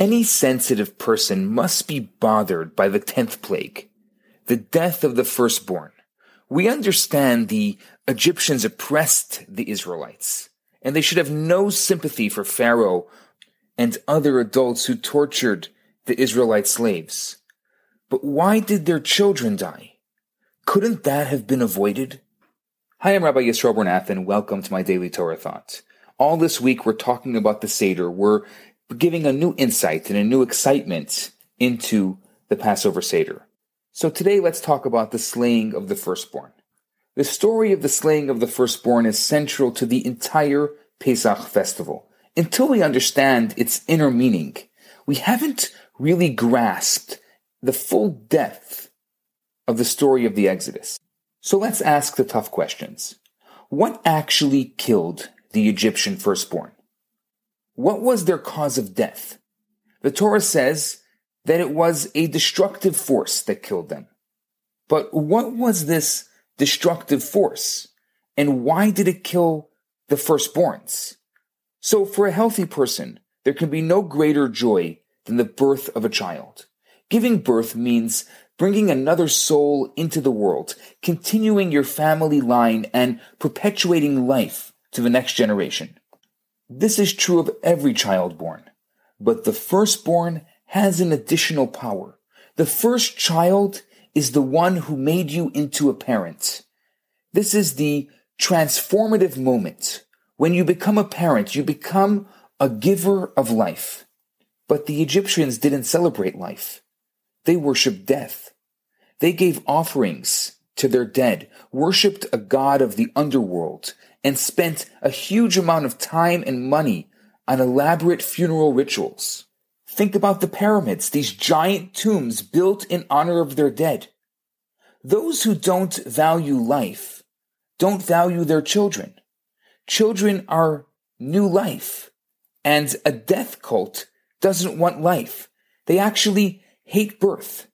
Any sensitive person must be bothered by the tenth plague, the death of the firstborn. We understand the Egyptians oppressed the Israelites, and they should have no sympathy for Pharaoh and other adults who tortured the Israelite slaves. But why did their children die? Couldn't that have been avoided? Hi, I'm Rabbi Yisroel Bernath, and welcome to my Daily Torah Thought. All this week, we're talking about the Seder. We're giving a new insight and a new excitement into the Passover Seder. So today let's talk about the slaying of the firstborn. The story of the slaying of the firstborn is central to the entire Pesach festival. Until we understand its inner meaning, we haven't really grasped the full depth of the story of the Exodus. So let's ask the tough questions. What actually killed the Egyptian firstborn? What was their cause of death? The Torah says that it was a destructive force that killed them. But what was this destructive force? And why did it kill the firstborns? So for a healthy person, there can be no greater joy than the birth of a child. Giving birth means bringing another soul into the world, continuing your family line and perpetuating life to the next generation. This is true of every child born. But the firstborn has an additional power. The first child is the one who made you into a parent. This is the transformative moment. When you become a parent, you become a giver of life. But the Egyptians didn't celebrate life. They worshiped death. They gave offerings to their dead, worshiped a god of the underworld, and spent a huge amount of time and money on elaborate funeral rituals. Think about the pyramids, these giant tombs built in honor of their dead. Those who don't value life don't value their children. Children are new life, and a death cult doesn't want life. They actually hate birth.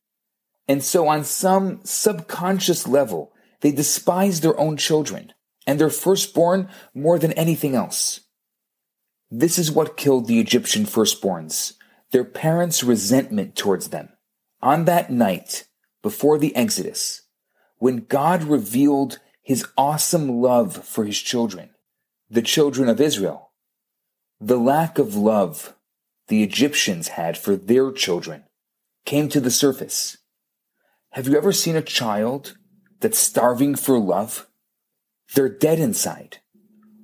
And so on some subconscious level, they despise their own children and their firstborn more than anything else. This is what killed the Egyptian firstborns, their parents' resentment towards them. On that night, before the Exodus, when God revealed his awesome love for his children, the children of Israel, the lack of love the Egyptians had for their children came to the surface. Have you ever seen a child that's starving for love? They're dead inside.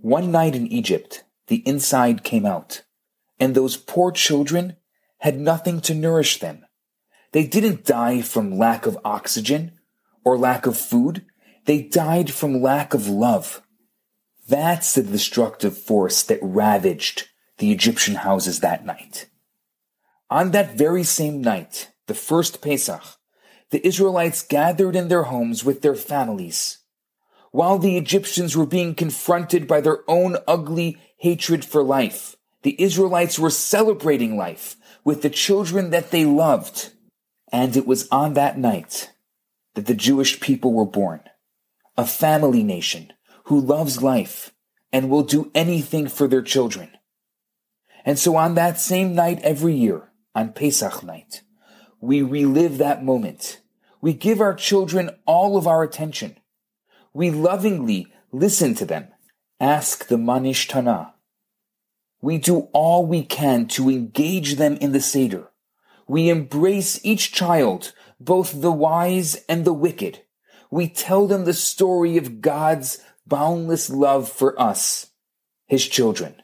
One night in Egypt, the inside came out, and those poor children had nothing to nourish them. They didn't die from lack of oxygen or lack of food. They died from lack of love. That's the destructive force that ravaged the Egyptian houses that night. On that very same night, the first Pesach, the Israelites gathered in their homes with their families while the Egyptians were being confronted by their own ugly hatred for life, the Israelites were celebrating life with the children that they loved. And it was on that night that the Jewish people were born, a family nation who loves life and will do anything for their children. And so on that same night every year, on Pesach night, we relive that moment. We give our children all of our attention we lovingly listen to them, ask the Ma Nishtana. We do all we can to engage them in the Seder. We embrace each child, both the wise and the wicked. We tell them the story of God's boundless love for us, His children.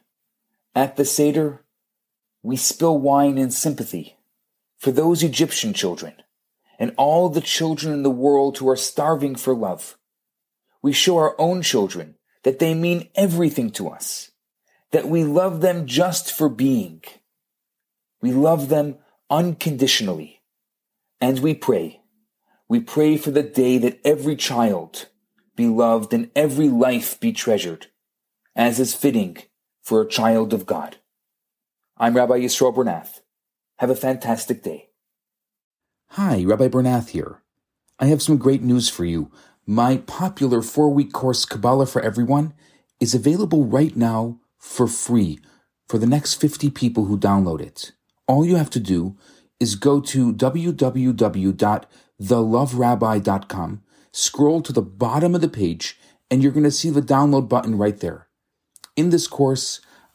At the Seder, we spill wine in sympathy for those Egyptian children and all the children in the world who are starving for love we show our own children that they mean everything to us, that we love them just for being. We love them unconditionally. And we pray. We pray for the day that every child be loved and every life be treasured, as is fitting for a child of God. I'm Rabbi Yisroel Bernath. Have a fantastic day. Hi, Rabbi Bernath here. I have some great news for you. My popular four week course, Kabbalah for Everyone, is available right now for free for the next 50 people who download it. all you have to do is go to www.theloverabbi.com, scroll to the bottom of the page, and you're going to see the download button right there. In this course,